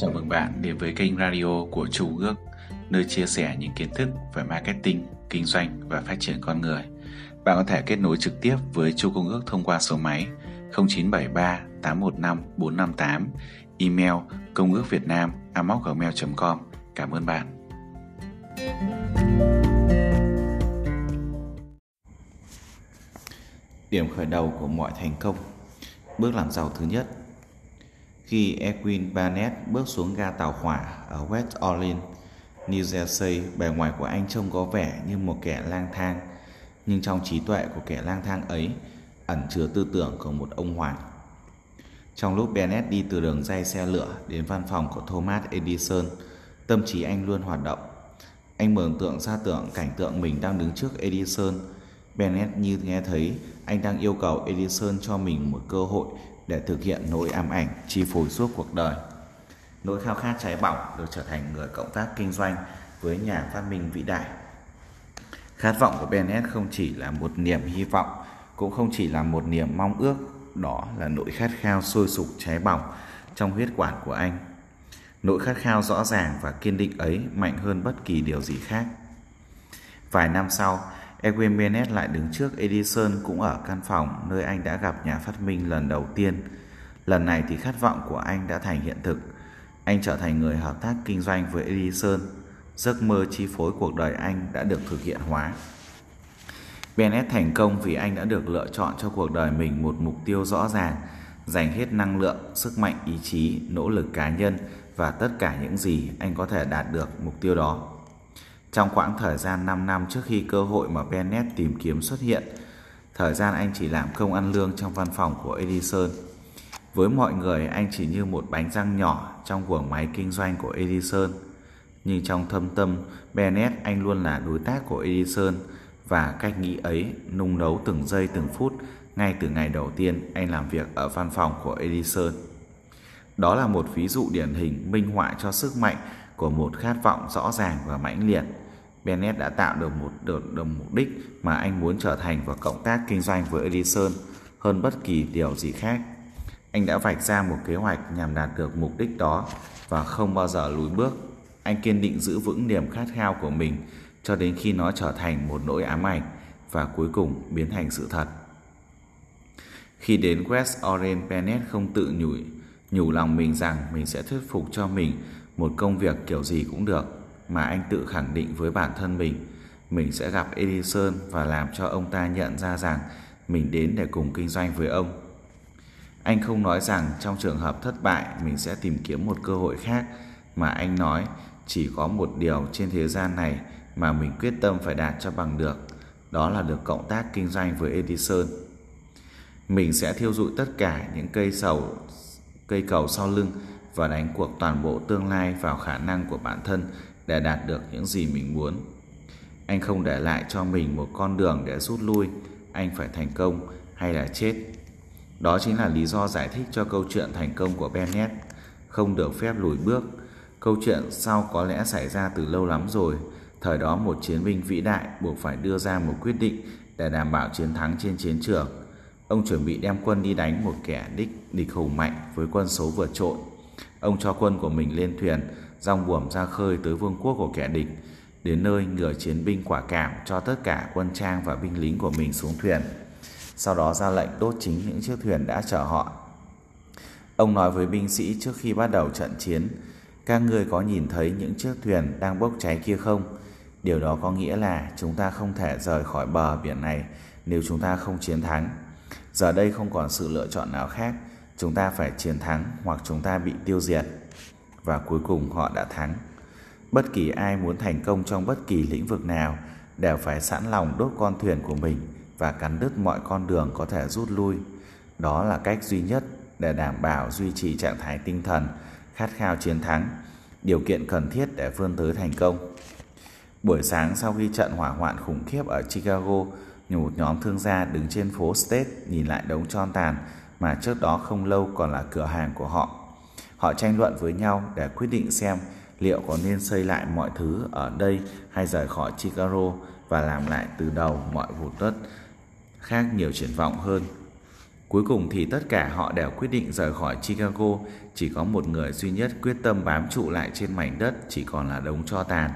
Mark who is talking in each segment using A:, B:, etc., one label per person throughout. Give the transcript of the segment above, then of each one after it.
A: Chào mừng bạn đến với kênh radio của Chu Ước, nơi chia sẻ những kiến thức về marketing, kinh doanh và phát triển con người. Bạn có thể kết nối trực tiếp với Chu Công Ước thông qua số máy 0973 815 458, email công ước việt nam gmail.com. Cảm ơn bạn. Điểm khởi đầu của mọi thành công Bước làm giàu thứ nhất khi Edwin Barnett bước xuống ga tàu hỏa ở West Orleans, New Jersey, bề ngoài của anh trông có vẻ như một kẻ lang thang, nhưng trong trí tuệ của kẻ lang thang ấy ẩn chứa tư tưởng của một ông hoàng. Trong lúc Bennett đi từ đường dây xe lửa đến văn phòng của Thomas Edison, tâm trí anh luôn hoạt động. Anh mường tượng ra tưởng cảnh tượng mình đang đứng trước Edison. Bennett như nghe thấy anh đang yêu cầu Edison cho mình một cơ hội để thực hiện nỗi ám ảnh chi phối suốt cuộc đời. Nỗi khao khát cháy bỏng được trở thành người cộng tác kinh doanh với nhà phát minh vĩ đại. Khát vọng của Bennett không chỉ là một niềm hy vọng, cũng không chỉ là một niềm mong ước, đó là nỗi khát khao sôi sục cháy bỏng trong huyết quản của anh. Nỗi khát khao rõ ràng và kiên định ấy mạnh hơn bất kỳ điều gì khác. Vài năm sau, Edwin Bennett lại đứng trước Edison cũng ở căn phòng nơi anh đã gặp nhà phát minh lần đầu tiên. Lần này thì khát vọng của anh đã thành hiện thực. Anh trở thành người hợp tác kinh doanh với Edison. Giấc mơ chi phối cuộc đời anh đã được thực hiện hóa. Bennett thành công vì anh đã được lựa chọn cho cuộc đời mình một mục tiêu rõ ràng, dành hết năng lượng, sức mạnh ý chí, nỗ lực cá nhân và tất cả những gì anh có thể đạt được mục tiêu đó. Trong khoảng thời gian 5 năm trước khi cơ hội mà Bennett tìm kiếm xuất hiện, thời gian anh chỉ làm công ăn lương trong văn phòng của Edison. Với mọi người, anh chỉ như một bánh răng nhỏ trong guồng máy kinh doanh của Edison. Nhưng trong thâm tâm, Bennett anh luôn là đối tác của Edison và cách nghĩ ấy nung nấu từng giây từng phút ngay từ ngày đầu tiên anh làm việc ở văn phòng của Edison. Đó là một ví dụ điển hình minh họa cho sức mạnh của một khát vọng rõ ràng và mãnh liệt. Bennett đã tạo được một được, được mục đích mà anh muốn trở thành và cộng tác kinh doanh với Edison hơn bất kỳ điều gì khác. Anh đã vạch ra một kế hoạch nhằm đạt được mục đích đó và không bao giờ lùi bước. Anh kiên định giữ vững niềm khát khao của mình cho đến khi nó trở thành một nỗi ám ảnh và cuối cùng biến thành sự thật. Khi đến West Orange, Bennett không tự nhủ, nhủ lòng mình rằng mình sẽ thuyết phục cho mình một công việc kiểu gì cũng được mà anh tự khẳng định với bản thân mình mình sẽ gặp Edison và làm cho ông ta nhận ra rằng mình đến để cùng kinh doanh với ông. Anh không nói rằng trong trường hợp thất bại mình sẽ tìm kiếm một cơ hội khác mà anh nói chỉ có một điều trên thế gian này mà mình quyết tâm phải đạt cho bằng được, đó là được cộng tác kinh doanh với Edison. Mình sẽ thiêu dụi tất cả những cây sầu cây cầu sau lưng và đánh cuộc toàn bộ tương lai vào khả năng của bản thân để đạt được những gì mình muốn. Anh không để lại cho mình một con đường để rút lui, anh phải thành công hay là chết. Đó chính là lý do giải thích cho câu chuyện thành công của Bennett, không được phép lùi bước. Câu chuyện sau có lẽ xảy ra từ lâu lắm rồi, thời đó một chiến binh vĩ đại buộc phải đưa ra một quyết định để đảm bảo chiến thắng trên chiến trường. Ông chuẩn bị đem quân đi đánh một kẻ đích địch hùng mạnh với quân số vượt trội. Ông cho quân của mình lên thuyền, rong buồm ra khơi tới vương quốc của kẻ địch. Đến nơi ngựa chiến binh quả cảm cho tất cả quân trang và binh lính của mình xuống thuyền. Sau đó ra lệnh đốt chính những chiếc thuyền đã chở họ. Ông nói với binh sĩ trước khi bắt đầu trận chiến, các ngươi có nhìn thấy những chiếc thuyền đang bốc cháy kia không? Điều đó có nghĩa là chúng ta không thể rời khỏi bờ biển này nếu chúng ta không chiến thắng. Giờ đây không còn sự lựa chọn nào khác chúng ta phải chiến thắng hoặc chúng ta bị tiêu diệt. Và cuối cùng họ đã thắng. Bất kỳ ai muốn thành công trong bất kỳ lĩnh vực nào đều phải sẵn lòng đốt con thuyền của mình và cắn đứt mọi con đường có thể rút lui. Đó là cách duy nhất để đảm bảo duy trì trạng thái tinh thần, khát khao chiến thắng, điều kiện cần thiết để vươn tới thành công. Buổi sáng sau khi trận hỏa hoạn khủng khiếp ở chicago một nhóm thương gia đứng trên phố state nhìn lại đống tron tàn mà trước đó không lâu còn là cửa hàng của họ. Họ tranh luận với nhau để quyết định xem liệu có nên xây lại mọi thứ ở đây hay rời khỏi Chicago và làm lại từ đầu mọi vụ đất khác nhiều triển vọng hơn. Cuối cùng thì tất cả họ đều quyết định rời khỏi Chicago, chỉ có một người duy nhất quyết tâm bám trụ lại trên mảnh đất chỉ còn là đống cho tàn.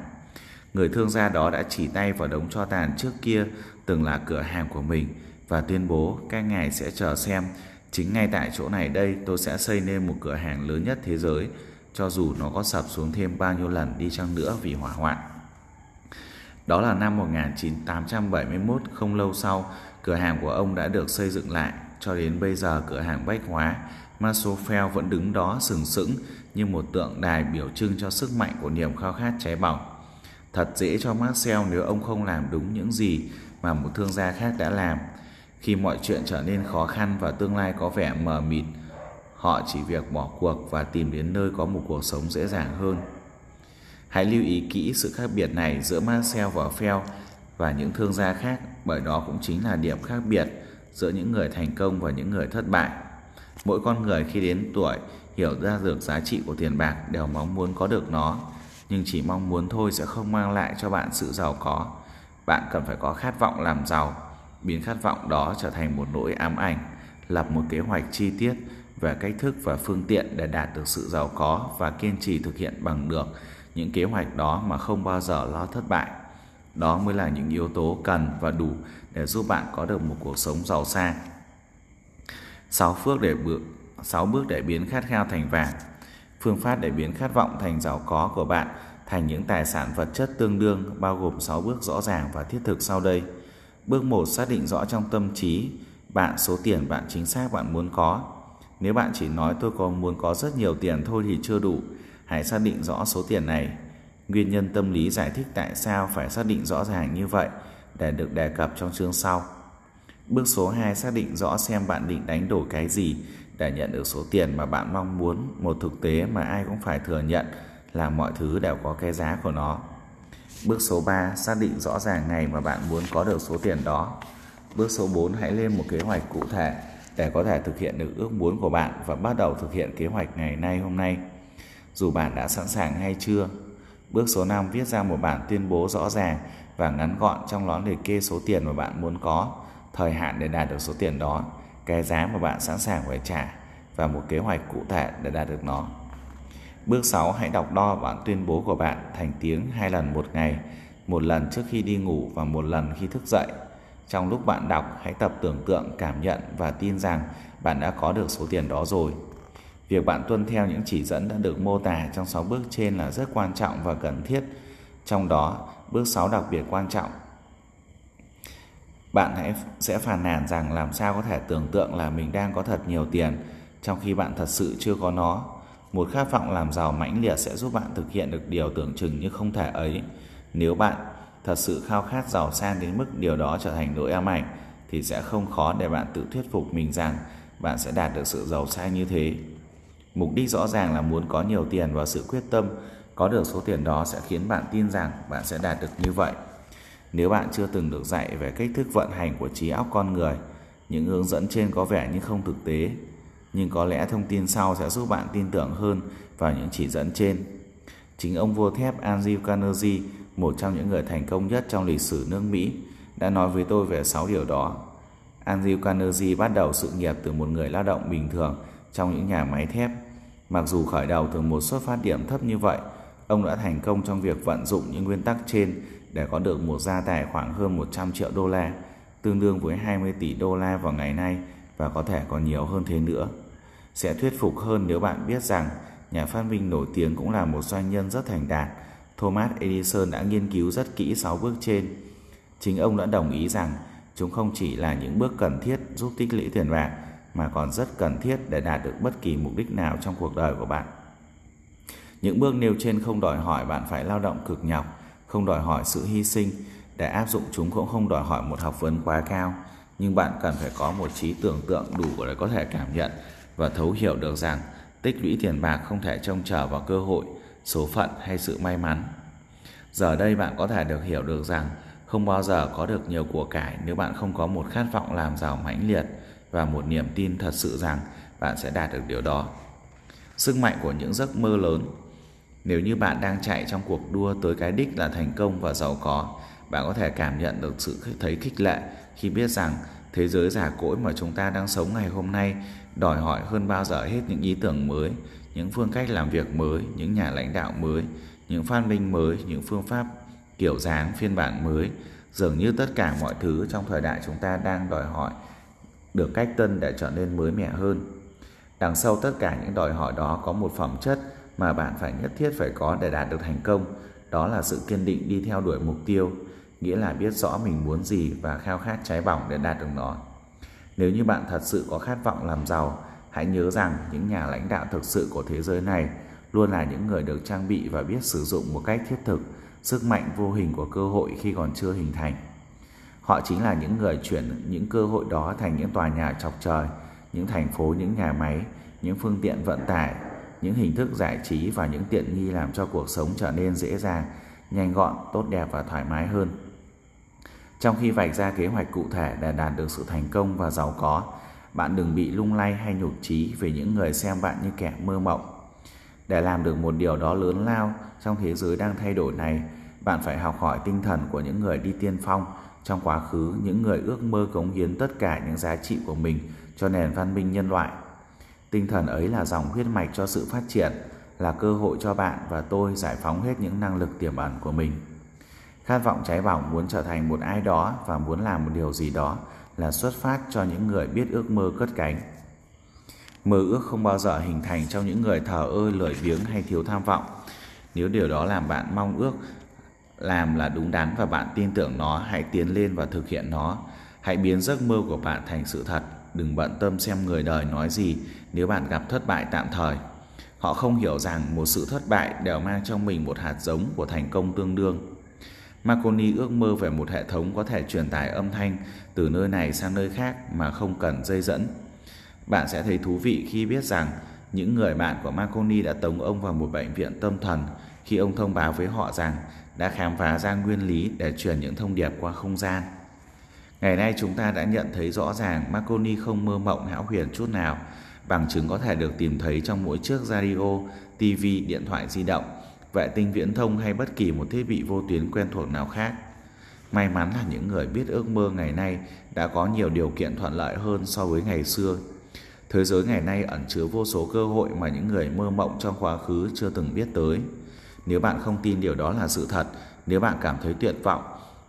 A: Người thương gia đó đã chỉ tay vào đống cho tàn trước kia từng là cửa hàng của mình và tuyên bố các ngài sẽ chờ xem chính ngay tại chỗ này đây tôi sẽ xây nên một cửa hàng lớn nhất thế giới cho dù nó có sập xuống thêm bao nhiêu lần đi chăng nữa vì hỏa hoạn. Đó là năm 1871 không lâu sau, cửa hàng của ông đã được xây dựng lại. Cho đến bây giờ cửa hàng bách hóa Masofel vẫn đứng đó sừng sững như một tượng đài biểu trưng cho sức mạnh của niềm khao khát cháy bỏng. Thật dễ cho Marcel nếu ông không làm đúng những gì mà một thương gia khác đã làm. Khi mọi chuyện trở nên khó khăn và tương lai có vẻ mờ mịt, họ chỉ việc bỏ cuộc và tìm đến nơi có một cuộc sống dễ dàng hơn. Hãy lưu ý kỹ sự khác biệt này giữa Marcel và Fell và những thương gia khác bởi đó cũng chính là điểm khác biệt giữa những người thành công và những người thất bại. Mỗi con người khi đến tuổi hiểu ra được giá trị của tiền bạc đều mong muốn có được nó, nhưng chỉ mong muốn thôi sẽ không mang lại cho bạn sự giàu có. Bạn cần phải có khát vọng làm giàu, biến khát vọng đó trở thành một nỗi ám ảnh, lập một kế hoạch chi tiết về cách thức và phương tiện để đạt được sự giàu có và kiên trì thực hiện bằng được những kế hoạch đó mà không bao giờ lo thất bại. Đó mới là những yếu tố cần và đủ để giúp bạn có được một cuộc sống giàu sang. 6 phước để bước 6 bước để biến khát khao thành vàng. Phương pháp để biến khát vọng thành giàu có của bạn thành những tài sản vật chất tương đương bao gồm 6 bước rõ ràng và thiết thực sau đây. Bước 1 xác định rõ trong tâm trí bạn số tiền bạn chính xác bạn muốn có. Nếu bạn chỉ nói tôi có muốn có rất nhiều tiền thôi thì chưa đủ, hãy xác định rõ số tiền này. Nguyên nhân tâm lý giải thích tại sao phải xác định rõ ràng như vậy để được đề cập trong chương sau. Bước số 2 xác định rõ xem bạn định đánh đổi cái gì để nhận được số tiền mà bạn mong muốn, một thực tế mà ai cũng phải thừa nhận là mọi thứ đều có cái giá của nó. Bước số 3 xác định rõ ràng ngày mà bạn muốn có được số tiền đó. Bước số 4 hãy lên một kế hoạch cụ thể để có thể thực hiện được ước muốn của bạn và bắt đầu thực hiện kế hoạch ngày nay hôm nay. Dù bạn đã sẵn sàng hay chưa. Bước số 5 viết ra một bản tuyên bố rõ ràng và ngắn gọn trong đó liệt kê số tiền mà bạn muốn có, thời hạn để đạt được số tiền đó, cái giá mà bạn sẵn sàng phải trả và một kế hoạch cụ thể để đạt được nó. Bước 6 hãy đọc đo bản tuyên bố của bạn thành tiếng hai lần một ngày, một lần trước khi đi ngủ và một lần khi thức dậy. Trong lúc bạn đọc, hãy tập tưởng tượng, cảm nhận và tin rằng bạn đã có được số tiền đó rồi. Việc bạn tuân theo những chỉ dẫn đã được mô tả trong 6 bước trên là rất quan trọng và cần thiết. Trong đó, bước 6 đặc biệt quan trọng. Bạn hãy sẽ phàn nàn rằng làm sao có thể tưởng tượng là mình đang có thật nhiều tiền trong khi bạn thật sự chưa có nó. Một khát vọng làm giàu mãnh liệt sẽ giúp bạn thực hiện được điều tưởng chừng như không thể ấy. Nếu bạn thật sự khao khát giàu sang đến mức điều đó trở thành nỗi ám ảnh thì sẽ không khó để bạn tự thuyết phục mình rằng bạn sẽ đạt được sự giàu sang như thế. Mục đích rõ ràng là muốn có nhiều tiền và sự quyết tâm có được số tiền đó sẽ khiến bạn tin rằng bạn sẽ đạt được như vậy. Nếu bạn chưa từng được dạy về cách thức vận hành của trí óc con người, những hướng dẫn trên có vẻ như không thực tế, nhưng có lẽ thông tin sau sẽ giúp bạn tin tưởng hơn vào những chỉ dẫn trên. Chính ông vua thép Andrew Carnegie, một trong những người thành công nhất trong lịch sử nước Mỹ, đã nói với tôi về 6 điều đó. Andrew Carnegie bắt đầu sự nghiệp từ một người lao động bình thường trong những nhà máy thép. Mặc dù khởi đầu từ một xuất phát điểm thấp như vậy, ông đã thành công trong việc vận dụng những nguyên tắc trên để có được một gia tài khoảng hơn 100 triệu đô la, tương đương với 20 tỷ đô la vào ngày nay và có thể còn nhiều hơn thế nữa. Sẽ thuyết phục hơn nếu bạn biết rằng nhà phát minh nổi tiếng cũng là một doanh nhân rất thành đạt. Thomas Edison đã nghiên cứu rất kỹ 6 bước trên. Chính ông đã đồng ý rằng chúng không chỉ là những bước cần thiết giúp tích lũy tiền bạc mà còn rất cần thiết để đạt được bất kỳ mục đích nào trong cuộc đời của bạn. Những bước nêu trên không đòi hỏi bạn phải lao động cực nhọc, không đòi hỏi sự hy sinh, để áp dụng chúng cũng không đòi hỏi một học vấn quá cao, nhưng bạn cần phải có một trí tưởng tượng đủ để có thể cảm nhận và thấu hiểu được rằng tích lũy tiền bạc không thể trông chờ vào cơ hội, số phận hay sự may mắn. Giờ đây bạn có thể được hiểu được rằng không bao giờ có được nhiều của cải nếu bạn không có một khát vọng làm giàu mãnh liệt và một niềm tin thật sự rằng bạn sẽ đạt được điều đó. Sức mạnh của những giấc mơ lớn Nếu như bạn đang chạy trong cuộc đua tới cái đích là thành công và giàu có, bạn có thể cảm nhận được sự thấy khích lệ khi biết rằng thế giới giả cỗi mà chúng ta đang sống ngày hôm nay đòi hỏi hơn bao giờ hết những ý tưởng mới, những phương cách làm việc mới, những nhà lãnh đạo mới, những phát minh mới, những phương pháp kiểu dáng phiên bản mới. Dường như tất cả mọi thứ trong thời đại chúng ta đang đòi hỏi được cách tân để trở nên mới mẻ hơn. Đằng sau tất cả những đòi hỏi đó có một phẩm chất mà bạn phải nhất thiết phải có để đạt được thành công, đó là sự kiên định đi theo đuổi mục tiêu, nghĩa là biết rõ mình muốn gì và khao khát cháy bỏng để đạt được nó. Nếu như bạn thật sự có khát vọng làm giàu, hãy nhớ rằng những nhà lãnh đạo thực sự của thế giới này luôn là những người được trang bị và biết sử dụng một cách thiết thực sức mạnh vô hình của cơ hội khi còn chưa hình thành. Họ chính là những người chuyển những cơ hội đó thành những tòa nhà chọc trời, những thành phố, những nhà máy, những phương tiện vận tải, những hình thức giải trí và những tiện nghi làm cho cuộc sống trở nên dễ dàng, nhanh gọn, tốt đẹp và thoải mái hơn. Trong khi vạch ra kế hoạch cụ thể để đạt được sự thành công và giàu có, bạn đừng bị lung lay hay nhục trí về những người xem bạn như kẻ mơ mộng. Để làm được một điều đó lớn lao trong thế giới đang thay đổi này, bạn phải học hỏi tinh thần của những người đi tiên phong trong quá khứ, những người ước mơ cống hiến tất cả những giá trị của mình cho nền văn minh nhân loại. Tinh thần ấy là dòng huyết mạch cho sự phát triển, là cơ hội cho bạn và tôi giải phóng hết những năng lực tiềm ẩn của mình. Khát vọng cháy bỏng muốn trở thành một ai đó và muốn làm một điều gì đó là xuất phát cho những người biết ước mơ cất cánh. Mơ ước không bao giờ hình thành trong những người thờ ơ lười biếng hay thiếu tham vọng. Nếu điều đó làm bạn mong ước làm là đúng đắn và bạn tin tưởng nó, hãy tiến lên và thực hiện nó. Hãy biến giấc mơ của bạn thành sự thật. Đừng bận tâm xem người đời nói gì nếu bạn gặp thất bại tạm thời. Họ không hiểu rằng một sự thất bại đều mang trong mình một hạt giống của thành công tương đương. Marconi ước mơ về một hệ thống có thể truyền tải âm thanh từ nơi này sang nơi khác mà không cần dây dẫn. Bạn sẽ thấy thú vị khi biết rằng những người bạn của Marconi đã tống ông vào một bệnh viện tâm thần khi ông thông báo với họ rằng đã khám phá ra nguyên lý để truyền những thông điệp qua không gian. Ngày nay chúng ta đã nhận thấy rõ ràng Marconi không mơ mộng hão huyền chút nào, bằng chứng có thể được tìm thấy trong mỗi chiếc radio, TV, điện thoại di động, vệ tinh viễn thông hay bất kỳ một thiết bị vô tuyến quen thuộc nào khác. May mắn là những người biết ước mơ ngày nay đã có nhiều điều kiện thuận lợi hơn so với ngày xưa. Thế giới ngày nay ẩn chứa vô số cơ hội mà những người mơ mộng trong quá khứ chưa từng biết tới. Nếu bạn không tin điều đó là sự thật, nếu bạn cảm thấy tuyệt vọng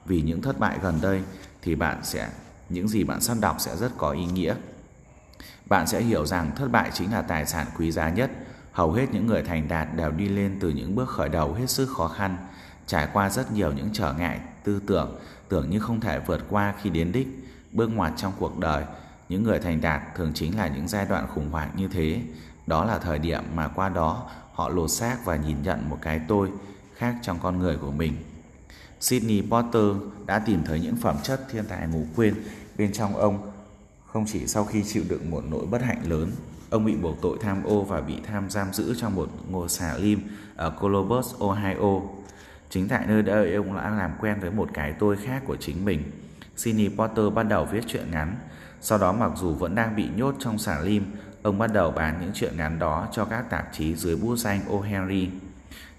A: vì những thất bại gần đây thì bạn sẽ những gì bạn sắp đọc sẽ rất có ý nghĩa. Bạn sẽ hiểu rằng thất bại chính là tài sản quý giá nhất. Hầu hết những người thành đạt đều đi lên từ những bước khởi đầu hết sức khó khăn, trải qua rất nhiều những trở ngại tư tưởng tưởng như không thể vượt qua khi đến đích. Bước ngoặt trong cuộc đời, những người thành đạt thường chính là những giai đoạn khủng hoảng như thế. Đó là thời điểm mà qua đó họ lột xác và nhìn nhận một cái tôi khác trong con người của mình. Sydney Potter đã tìm thấy những phẩm chất thiên tài ngủ quên bên trong ông không chỉ sau khi chịu đựng một nỗi bất hạnh lớn ông bị buộc tội tham ô và bị tham giam giữ trong một ngôi xà lim ở Columbus, Ohio. Chính tại nơi đây ông đã làm quen với một cái tôi khác của chính mình. Sidney Potter bắt đầu viết truyện ngắn. Sau đó mặc dù vẫn đang bị nhốt trong xà lim, ông bắt đầu bán những truyện ngắn đó cho các tạp chí dưới bút danh O'Henry.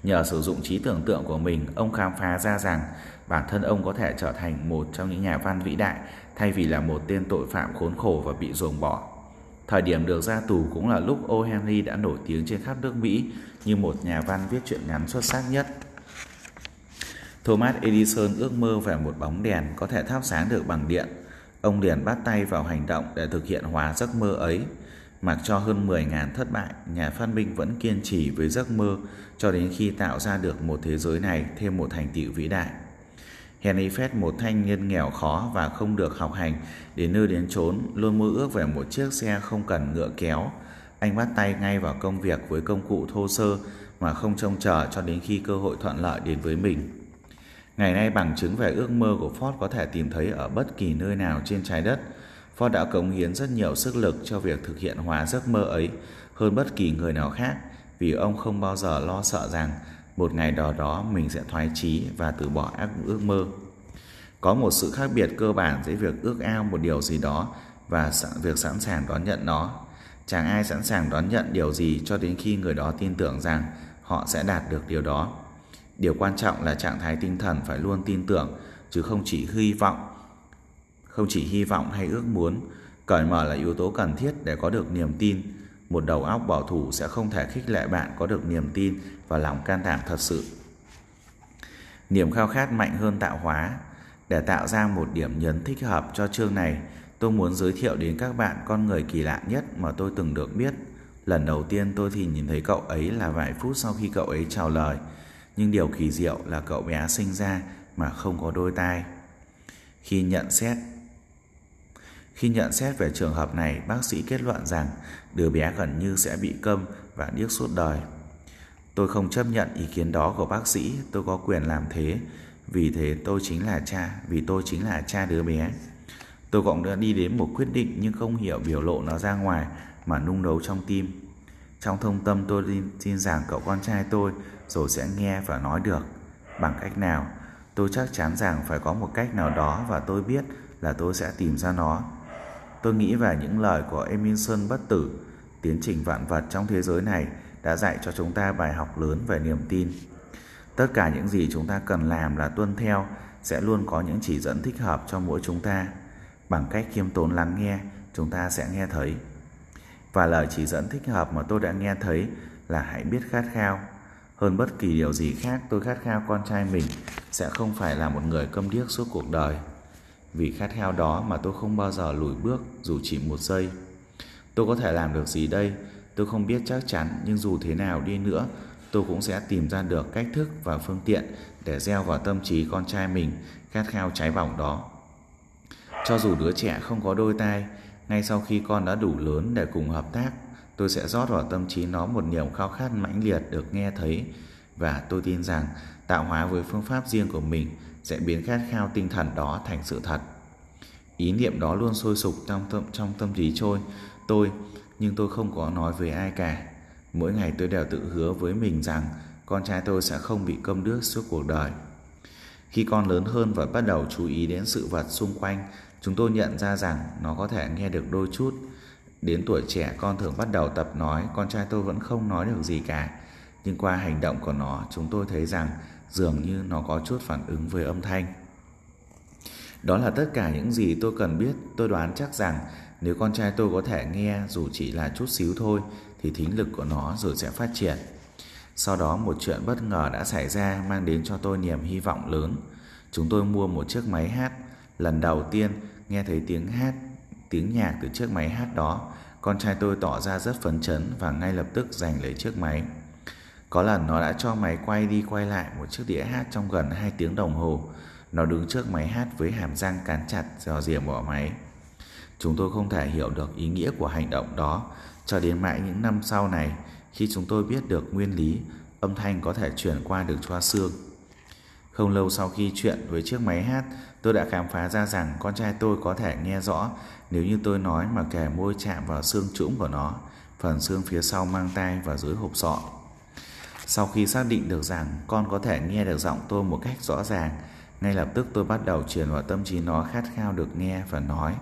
A: Nhờ sử dụng trí tưởng tượng của mình, ông khám phá ra rằng bản thân ông có thể trở thành một trong những nhà văn vĩ đại thay vì là một tên tội phạm khốn khổ và bị ruồng bỏ. Thời điểm được ra tù cũng là lúc O. Henry đã nổi tiếng trên khắp nước Mỹ như một nhà văn viết truyện ngắn xuất sắc nhất. Thomas Edison ước mơ về một bóng đèn có thể thắp sáng được bằng điện. Ông liền bắt tay vào hành động để thực hiện hóa giấc mơ ấy. Mặc cho hơn 10.000 thất bại, nhà phát minh vẫn kiên trì với giấc mơ cho đến khi tạo ra được một thế giới này thêm một thành tựu vĩ đại. Henry Ford, một thanh niên nghèo khó và không được học hành đến nơi đến chốn, luôn mơ ước về một chiếc xe không cần ngựa kéo. Anh bắt tay ngay vào công việc với công cụ thô sơ mà không trông chờ cho đến khi cơ hội thuận lợi đến với mình. Ngày nay bằng chứng về ước mơ của Ford có thể tìm thấy ở bất kỳ nơi nào trên trái đất. Ford đã cống hiến rất nhiều sức lực cho việc thực hiện hóa giấc mơ ấy hơn bất kỳ người nào khác vì ông không bao giờ lo sợ rằng một ngày đó đó mình sẽ thoái chí và từ bỏ ác ước mơ. Có một sự khác biệt cơ bản giữa việc ước ao một điều gì đó và việc sẵn sàng đón nhận nó. Chẳng ai sẵn sàng đón nhận điều gì cho đến khi người đó tin tưởng rằng họ sẽ đạt được điều đó. Điều quan trọng là trạng thái tinh thần phải luôn tin tưởng chứ không chỉ hy vọng không chỉ hy vọng hay ước muốn, cởi mở là yếu tố cần thiết để có được niềm tin. Một đầu óc bảo thủ sẽ không thể khích lệ bạn có được niềm tin và lòng can đảm thật sự. Niềm khao khát mạnh hơn tạo hóa. Để tạo ra một điểm nhấn thích hợp cho chương này, tôi muốn giới thiệu đến các bạn con người kỳ lạ nhất mà tôi từng được biết. Lần đầu tiên tôi thì nhìn thấy cậu ấy là vài phút sau khi cậu ấy chào lời. Nhưng điều kỳ diệu là cậu bé sinh ra mà không có đôi tai. Khi nhận xét khi nhận xét về trường hợp này, bác sĩ kết luận rằng đứa bé gần như sẽ bị câm và điếc suốt đời. Tôi không chấp nhận ý kiến đó của bác sĩ, tôi có quyền làm thế. Vì thế tôi chính là cha, vì tôi chính là cha đứa bé. Tôi cũng đã đi đến một quyết định nhưng không hiểu biểu lộ nó ra ngoài mà nung nấu trong tim. Trong thông tâm tôi tin rằng cậu con trai tôi rồi sẽ nghe và nói được. Bằng cách nào? Tôi chắc chắn rằng phải có một cách nào đó và tôi biết là tôi sẽ tìm ra nó. Tôi nghĩ về những lời của Emerson bất tử, tiến trình vạn vật trong thế giới này đã dạy cho chúng ta bài học lớn về niềm tin. Tất cả những gì chúng ta cần làm là tuân theo sẽ luôn có những chỉ dẫn thích hợp cho mỗi chúng ta. Bằng cách khiêm tốn lắng nghe, chúng ta sẽ nghe thấy. Và lời chỉ dẫn thích hợp mà tôi đã nghe thấy là hãy biết khát khao. Hơn bất kỳ điều gì khác, tôi khát khao con trai mình sẽ không phải là một người câm điếc suốt cuộc đời. Vì khát khao đó mà tôi không bao giờ lùi bước dù chỉ một giây. Tôi có thể làm được gì đây? Tôi không biết chắc chắn, nhưng dù thế nào đi nữa, tôi cũng sẽ tìm ra được cách thức và phương tiện để gieo vào tâm trí con trai mình khát khao cháy bỏng đó. Cho dù đứa trẻ không có đôi tai, ngay sau khi con đã đủ lớn để cùng hợp tác, tôi sẽ rót vào tâm trí nó một niềm khao khát mãnh liệt được nghe thấy và tôi tin rằng tạo hóa với phương pháp riêng của mình sẽ biến khát khao tinh thần đó thành sự thật. Ý niệm đó luôn sôi sục trong tâm, trong tâm trí trôi tôi, nhưng tôi không có nói với ai cả. Mỗi ngày tôi đều tự hứa với mình rằng con trai tôi sẽ không bị cơm nước suốt cuộc đời. Khi con lớn hơn và bắt đầu chú ý đến sự vật xung quanh, chúng tôi nhận ra rằng nó có thể nghe được đôi chút. Đến tuổi trẻ con thường bắt đầu tập nói, con trai tôi vẫn không nói được gì cả. Nhưng qua hành động của nó, chúng tôi thấy rằng dường như nó có chút phản ứng với âm thanh. Đó là tất cả những gì tôi cần biết. Tôi đoán chắc rằng nếu con trai tôi có thể nghe dù chỉ là chút xíu thôi thì thính lực của nó rồi sẽ phát triển. Sau đó một chuyện bất ngờ đã xảy ra mang đến cho tôi niềm hy vọng lớn. Chúng tôi mua một chiếc máy hát. Lần đầu tiên nghe thấy tiếng hát, tiếng nhạc từ chiếc máy hát đó, con trai tôi tỏ ra rất phấn chấn và ngay lập tức giành lấy chiếc máy. Có lần nó đã cho máy quay đi quay lại một chiếc đĩa hát trong gần 2 tiếng đồng hồ. Nó đứng trước máy hát với hàm răng cắn chặt dò dìa bỏ máy. Chúng tôi không thể hiểu được ý nghĩa của hành động đó cho đến mãi những năm sau này khi chúng tôi biết được nguyên lý âm thanh có thể chuyển qua được choa xương. Không lâu sau khi chuyện với chiếc máy hát, tôi đã khám phá ra rằng con trai tôi có thể nghe rõ nếu như tôi nói mà kẻ môi chạm vào xương trũng của nó, phần xương phía sau mang tay và dưới hộp sọ. Sau khi xác định được rằng con có thể nghe được giọng tôi một cách rõ ràng, ngay lập tức tôi bắt đầu truyền vào tâm trí nó khát khao được nghe và nói.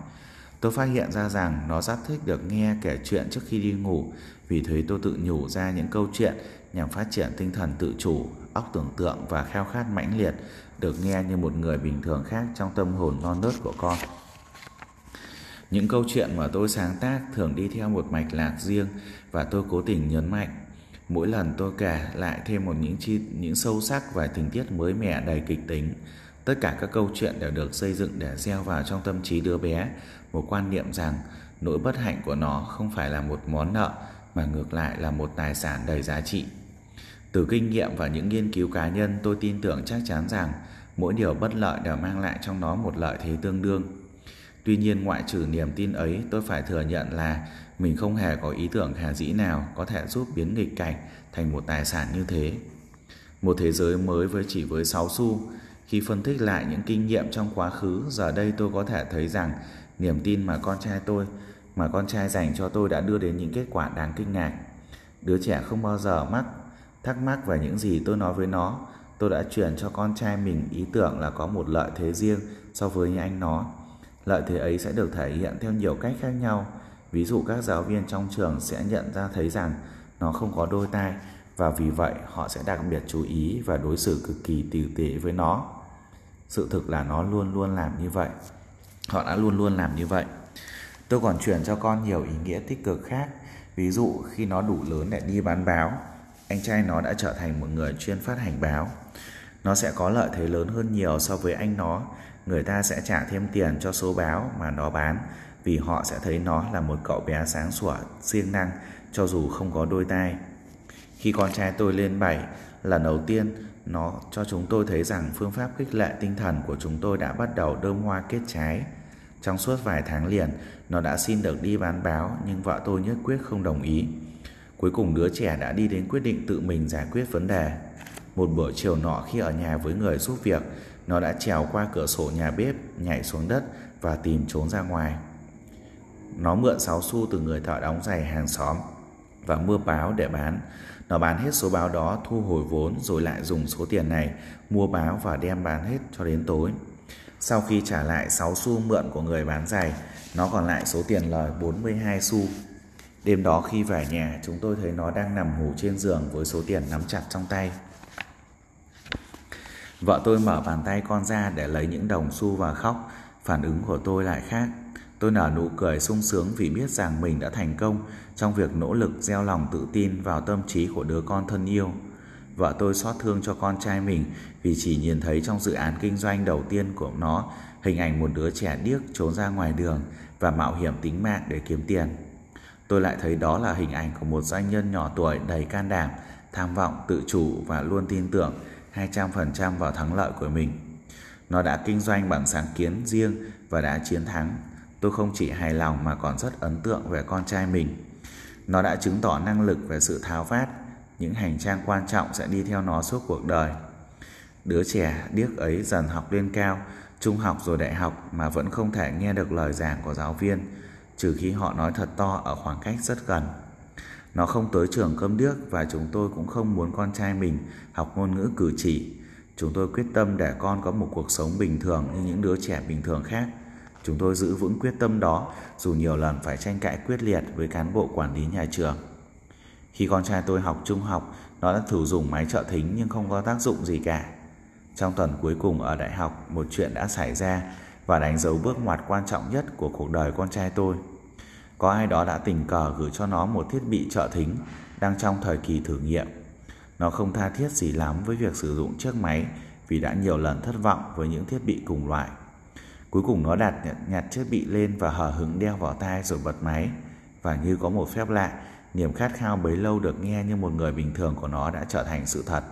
A: Tôi phát hiện ra rằng nó rất thích được nghe kể chuyện trước khi đi ngủ, vì thế tôi tự nhủ ra những câu chuyện nhằm phát triển tinh thần tự chủ, óc tưởng tượng và khao khát mãnh liệt được nghe như một người bình thường khác trong tâm hồn non nớt của con. Những câu chuyện mà tôi sáng tác thường đi theo một mạch lạc riêng và tôi cố tình nhấn mạnh Mỗi lần tôi kể lại thêm một những chi những sâu sắc và tình tiết mới mẻ đầy kịch tính. Tất cả các câu chuyện đều được xây dựng để gieo vào trong tâm trí đứa bé một quan niệm rằng nỗi bất hạnh của nó không phải là một món nợ mà ngược lại là một tài sản đầy giá trị. Từ kinh nghiệm và những nghiên cứu cá nhân, tôi tin tưởng chắc chắn rằng mỗi điều bất lợi đều mang lại trong nó một lợi thế tương đương. Tuy nhiên ngoại trừ niềm tin ấy, tôi phải thừa nhận là mình không hề có ý tưởng khả dĩ nào có thể giúp biến nghịch cảnh thành một tài sản như thế. Một thế giới mới với chỉ với 6 xu, khi phân tích lại những kinh nghiệm trong quá khứ, giờ đây tôi có thể thấy rằng niềm tin mà con trai tôi, mà con trai dành cho tôi đã đưa đến những kết quả đáng kinh ngạc. Đứa trẻ không bao giờ mắc thắc mắc về những gì tôi nói với nó. Tôi đã truyền cho con trai mình ý tưởng là có một lợi thế riêng so với những anh nó. Lợi thế ấy sẽ được thể hiện theo nhiều cách khác nhau Ví dụ các giáo viên trong trường sẽ nhận ra thấy rằng nó không có đôi tai và vì vậy họ sẽ đặc biệt chú ý và đối xử cực kỳ tử tế với nó. Sự thực là nó luôn luôn làm như vậy. họ đã luôn luôn làm như vậy. Tôi còn truyền cho con nhiều ý nghĩa tích cực khác. Ví dụ, khi nó đủ lớn để đi bán báo, anh trai nó đã trở thành một người chuyên phát hành báo. Nó sẽ có lợi thế lớn hơn nhiều so với anh nó. Người ta sẽ trả thêm tiền cho số báo mà nó bán vì họ sẽ thấy nó là một cậu bé sáng sủa, siêng năng, cho dù không có đôi tai. Khi con trai tôi lên bảy, lần đầu tiên, nó cho chúng tôi thấy rằng phương pháp khích lệ tinh thần của chúng tôi đã bắt đầu đơm hoa kết trái. Trong suốt vài tháng liền, nó đã xin được đi bán báo, nhưng vợ tôi nhất quyết không đồng ý. Cuối cùng đứa trẻ đã đi đến quyết định tự mình giải quyết vấn đề. Một buổi chiều nọ khi ở nhà với người giúp việc, nó đã trèo qua cửa sổ nhà bếp, nhảy xuống đất và tìm trốn ra ngoài nó mượn 6 xu từ người thợ đóng giày hàng xóm và mua báo để bán. Nó bán hết số báo đó thu hồi vốn rồi lại dùng số tiền này mua báo và đem bán hết cho đến tối. Sau khi trả lại 6 xu mượn của người bán giày, nó còn lại số tiền lời 42 xu. Đêm đó khi về nhà, chúng tôi thấy nó đang nằm ngủ trên giường với số tiền nắm chặt trong tay. Vợ tôi mở bàn tay con ra để lấy những đồng xu và khóc, phản ứng của tôi lại khác. Tôi nở nụ cười sung sướng vì biết rằng mình đã thành công trong việc nỗ lực gieo lòng tự tin vào tâm trí của đứa con thân yêu. Vợ tôi xót thương cho con trai mình vì chỉ nhìn thấy trong dự án kinh doanh đầu tiên của nó hình ảnh một đứa trẻ điếc trốn ra ngoài đường và mạo hiểm tính mạng để kiếm tiền. Tôi lại thấy đó là hình ảnh của một doanh nhân nhỏ tuổi đầy can đảm, tham vọng, tự chủ và luôn tin tưởng 200% vào thắng lợi của mình. Nó đã kinh doanh bằng sáng kiến riêng và đã chiến thắng Tôi không chỉ hài lòng mà còn rất ấn tượng về con trai mình. Nó đã chứng tỏ năng lực về sự tháo vát, những hành trang quan trọng sẽ đi theo nó suốt cuộc đời. Đứa trẻ điếc ấy dần học lên cao, trung học rồi đại học mà vẫn không thể nghe được lời giảng của giáo viên, trừ khi họ nói thật to ở khoảng cách rất gần. Nó không tới trường cơm điếc và chúng tôi cũng không muốn con trai mình học ngôn ngữ cử chỉ. Chúng tôi quyết tâm để con có một cuộc sống bình thường như những đứa trẻ bình thường khác. Chúng tôi giữ vững quyết tâm đó dù nhiều lần phải tranh cãi quyết liệt với cán bộ quản lý nhà trường. Khi con trai tôi học trung học, nó đã thử dùng máy trợ thính nhưng không có tác dụng gì cả. Trong tuần cuối cùng ở đại học, một chuyện đã xảy ra và đánh dấu bước ngoặt quan trọng nhất của cuộc đời con trai tôi. Có ai đó đã tình cờ gửi cho nó một thiết bị trợ thính đang trong thời kỳ thử nghiệm. Nó không tha thiết gì lắm với việc sử dụng chiếc máy vì đã nhiều lần thất vọng với những thiết bị cùng loại. Cuối cùng nó đặt nhặt chiếc bị lên và hở hứng đeo vào tai rồi bật máy. Và như có một phép lạ, niềm khát khao bấy lâu được nghe như một người bình thường của nó đã trở thành sự thật.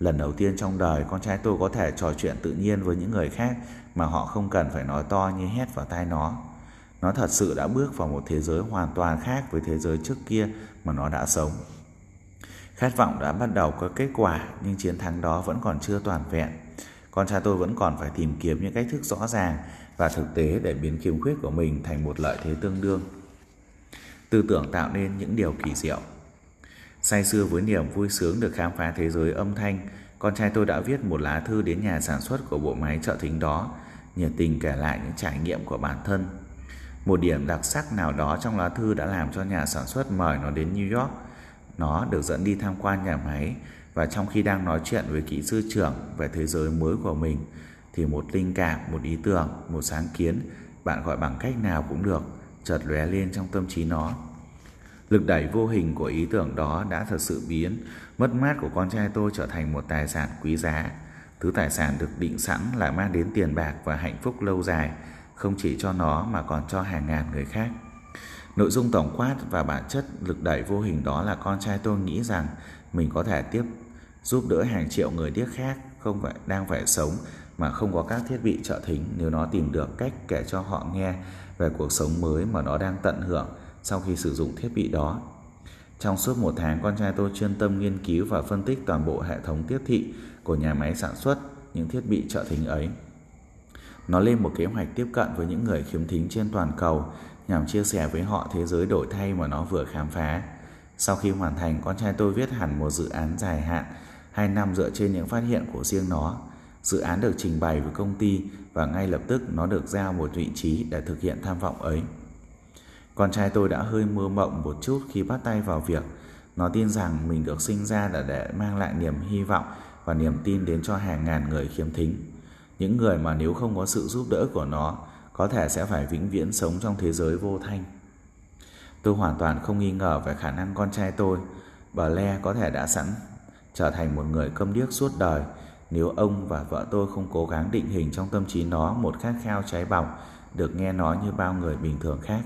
A: Lần đầu tiên trong đời, con trai tôi có thể trò chuyện tự nhiên với những người khác mà họ không cần phải nói to như hét vào tai nó. Nó thật sự đã bước vào một thế giới hoàn toàn khác với thế giới trước kia mà nó đã sống. Khát vọng đã bắt đầu có kết quả nhưng chiến thắng đó vẫn còn chưa toàn vẹn con trai tôi vẫn còn phải tìm kiếm những cách thức rõ ràng và thực tế để biến khiếm khuyết của mình thành một lợi thế tương đương. Tư tưởng tạo nên những điều kỳ diệu. Say sưa với niềm vui sướng được khám phá thế giới âm thanh, con trai tôi đã viết một lá thư đến nhà sản xuất của bộ máy trợ thính đó, nhiệt tình kể lại những trải nghiệm của bản thân. Một điểm đặc sắc nào đó trong lá thư đã làm cho nhà sản xuất mời nó đến New York. Nó được dẫn đi tham quan nhà máy và trong khi đang nói chuyện với kỹ sư trưởng về thế giới mới của mình thì một linh cảm, một ý tưởng, một sáng kiến bạn gọi bằng cách nào cũng được chợt lóe lên trong tâm trí nó. Lực đẩy vô hình của ý tưởng đó đã thật sự biến mất mát của con trai tôi trở thành một tài sản quý giá. Thứ tài sản được định sẵn là mang đến tiền bạc và hạnh phúc lâu dài, không chỉ cho nó mà còn cho hàng ngàn người khác. Nội dung tổng quát và bản chất lực đẩy vô hình đó là con trai tôi nghĩ rằng mình có thể tiếp giúp đỡ hàng triệu người điếc khác không phải đang phải sống mà không có các thiết bị trợ thính nếu nó tìm được cách kể cho họ nghe về cuộc sống mới mà nó đang tận hưởng sau khi sử dụng thiết bị đó. Trong suốt một tháng, con trai tôi chuyên tâm nghiên cứu và phân tích toàn bộ hệ thống tiếp thị của nhà máy sản xuất những thiết bị trợ thính ấy. Nó lên một kế hoạch tiếp cận với những người khiếm thính trên toàn cầu nhằm chia sẻ với họ thế giới đổi thay mà nó vừa khám phá. Sau khi hoàn thành, con trai tôi viết hẳn một dự án dài hạn 2 năm dựa trên những phát hiện của riêng nó. Dự án được trình bày với công ty và ngay lập tức nó được giao một vị trí để thực hiện tham vọng ấy. Con trai tôi đã hơi mơ mộng một chút khi bắt tay vào việc. Nó tin rằng mình được sinh ra là để mang lại niềm hy vọng và niềm tin đến cho hàng ngàn người khiếm thính. Những người mà nếu không có sự giúp đỡ của nó, có thể sẽ phải vĩnh viễn sống trong thế giới vô thanh. Tôi hoàn toàn không nghi ngờ về khả năng con trai tôi, bà Le có thể đã sẵn trở thành một người câm điếc suốt đời nếu ông và vợ tôi không cố gắng định hình trong tâm trí nó một khát khao cháy bỏng được nghe nói như bao người bình thường khác.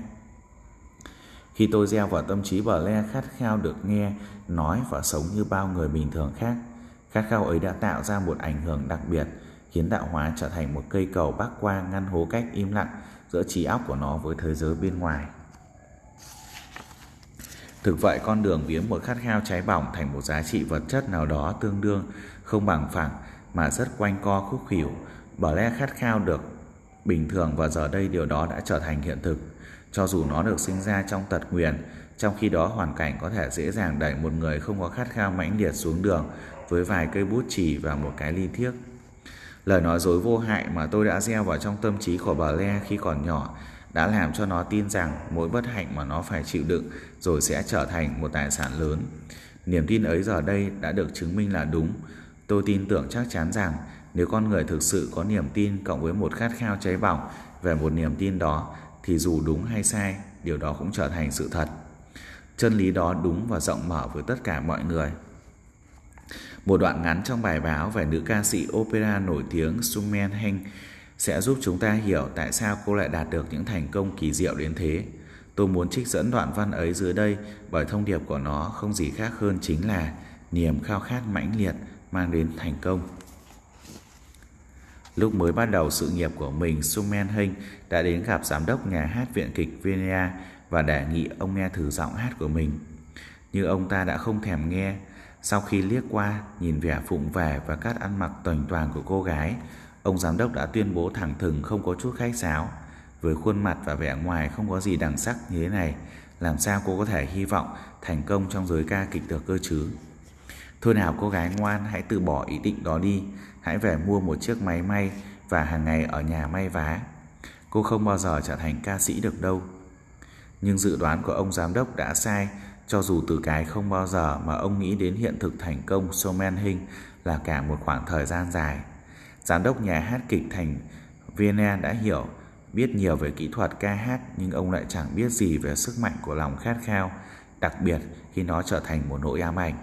A: Khi tôi gieo vào tâm trí Blair khát khao được nghe, nói và sống như bao người bình thường khác, khát khao ấy đã tạo ra một ảnh hưởng đặc biệt, khiến tạo hóa trở thành một cây cầu bắc qua ngăn hố cách im lặng giữa trí óc của nó với thế giới bên ngoài. Thực vậy con đường viếng một khát khao cháy bỏng thành một giá trị vật chất nào đó tương đương, không bằng phẳng mà rất quanh co khúc khỉu, bởi lẽ khát khao được bình thường và giờ đây điều đó đã trở thành hiện thực. Cho dù nó được sinh ra trong tật nguyền, trong khi đó hoàn cảnh có thể dễ dàng đẩy một người không có khát khao mãnh liệt xuống đường với vài cây bút chì và một cái ly thiếc. Lời nói dối vô hại mà tôi đã gieo vào trong tâm trí của bà Le khi còn nhỏ đã làm cho nó tin rằng mỗi bất hạnh mà nó phải chịu đựng rồi sẽ trở thành một tài sản lớn. Niềm tin ấy giờ đây đã được chứng minh là đúng. Tôi tin tưởng chắc chắn rằng nếu con người thực sự có niềm tin cộng với một khát khao cháy bỏng về một niềm tin đó thì dù đúng hay sai, điều đó cũng trở thành sự thật. Chân lý đó đúng và rộng mở với tất cả mọi người. Một đoạn ngắn trong bài báo về nữ ca sĩ opera nổi tiếng Sumen Heng sẽ giúp chúng ta hiểu tại sao cô lại đạt được những thành công kỳ diệu đến thế. Tôi muốn trích dẫn đoạn văn ấy dưới đây bởi thông điệp của nó không gì khác hơn chính là niềm khao khát mãnh liệt mang đến thành công. Lúc mới bắt đầu sự nghiệp của mình, Sumen Hinh đã đến gặp giám đốc nhà hát viện kịch Vienna và đề nghị ông nghe thử giọng hát của mình. Nhưng ông ta đã không thèm nghe. Sau khi liếc qua, nhìn vẻ phụng về và cách ăn mặc toàn toàn của cô gái, ông giám đốc đã tuyên bố thẳng thừng không có chút khách sáo. Với khuôn mặt và vẻ ngoài không có gì đẳng sắc như thế này, làm sao cô có thể hy vọng thành công trong giới ca kịch được cơ chứ? Thôi nào cô gái ngoan hãy từ bỏ ý định đó đi Hãy về mua một chiếc máy may Và hàng ngày ở nhà may vá Cô không bao giờ trở thành ca sĩ được đâu Nhưng dự đoán của ông giám đốc đã sai Cho dù từ cái không bao giờ Mà ông nghĩ đến hiện thực thành công showman hình Là cả một khoảng thời gian dài Giám đốc nhà hát kịch thành Vienna đã hiểu biết nhiều về kỹ thuật ca hát nhưng ông lại chẳng biết gì về sức mạnh của lòng khát khao, đặc biệt khi nó trở thành một nỗi ám ảnh.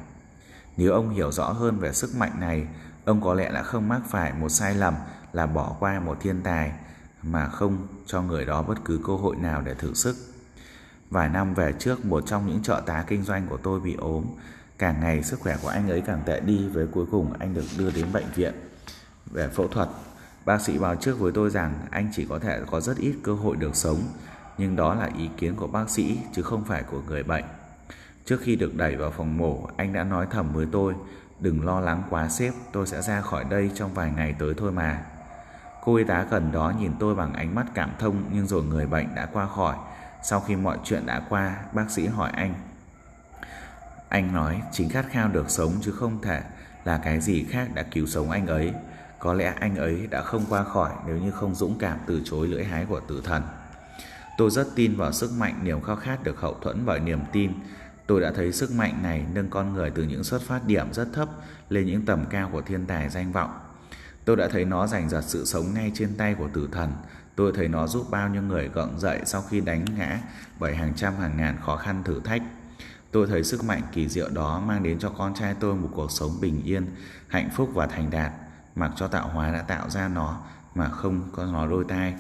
A: Nếu ông hiểu rõ hơn về sức mạnh này, ông có lẽ đã không mắc phải một sai lầm là bỏ qua một thiên tài mà không cho người đó bất cứ cơ hội nào để thử sức. Vài năm về trước, một trong những trợ tá kinh doanh của tôi bị ốm. Càng ngày sức khỏe của anh ấy càng tệ đi với cuối cùng anh được đưa đến bệnh viện về phẫu thuật. Bác sĩ báo trước với tôi rằng anh chỉ có thể có rất ít cơ hội được sống, nhưng đó là ý kiến của bác sĩ chứ không phải của người bệnh. Trước khi được đẩy vào phòng mổ, anh đã nói thầm với tôi, đừng lo lắng quá sếp, tôi sẽ ra khỏi đây trong vài ngày tới thôi mà. Cô y tá gần đó nhìn tôi bằng ánh mắt cảm thông nhưng rồi người bệnh đã qua khỏi. Sau khi mọi chuyện đã qua, bác sĩ hỏi anh. Anh nói chính khát khao được sống chứ không thể là cái gì khác đã cứu sống anh ấy. Có lẽ anh ấy đã không qua khỏi nếu như không dũng cảm từ chối lưỡi hái của tử thần. Tôi rất tin vào sức mạnh niềm khao khát được hậu thuẫn bởi niềm tin Tôi đã thấy sức mạnh này nâng con người từ những xuất phát điểm rất thấp lên những tầm cao của thiên tài danh vọng. Tôi đã thấy nó giành giật sự sống ngay trên tay của tử thần. Tôi thấy nó giúp bao nhiêu người gượng dậy sau khi đánh ngã bởi hàng trăm hàng ngàn khó khăn thử thách. Tôi thấy sức mạnh kỳ diệu đó mang đến cho con trai tôi một cuộc sống bình yên, hạnh phúc và thành đạt, mặc cho tạo hóa đã tạo ra nó mà không có nó đôi tai.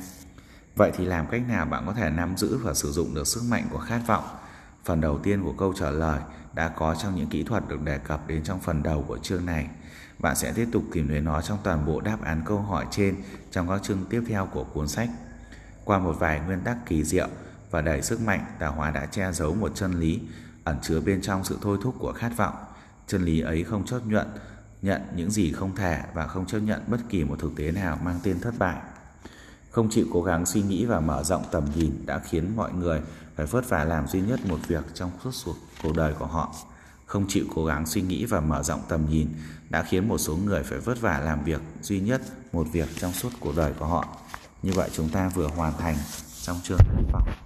A: Vậy thì làm cách nào bạn có thể nắm giữ và sử dụng được sức mạnh của khát vọng? Phần đầu tiên của câu trả lời đã có trong những kỹ thuật được đề cập đến trong phần đầu của chương này. Bạn sẽ tiếp tục tìm thấy nó trong toàn bộ đáp án câu hỏi trên trong các chương tiếp theo của cuốn sách. Qua một vài nguyên tắc kỳ diệu và đầy sức mạnh, Tà Hóa đã che giấu một chân lý ẩn chứa bên trong sự thôi thúc của khát vọng. Chân lý ấy không chấp nhận nhận những gì không thể và không chấp nhận bất kỳ một thực tế nào mang tên thất bại. Không chịu cố gắng suy nghĩ và mở rộng tầm nhìn đã khiến mọi người phải vất vả làm duy nhất một việc trong suốt cuộc đời của họ. Không chịu cố gắng suy nghĩ và mở rộng tầm nhìn đã khiến một số người phải vất vả làm việc duy nhất một việc trong suốt cuộc đời của họ. Như vậy chúng ta vừa hoàn thành trong chương vọng.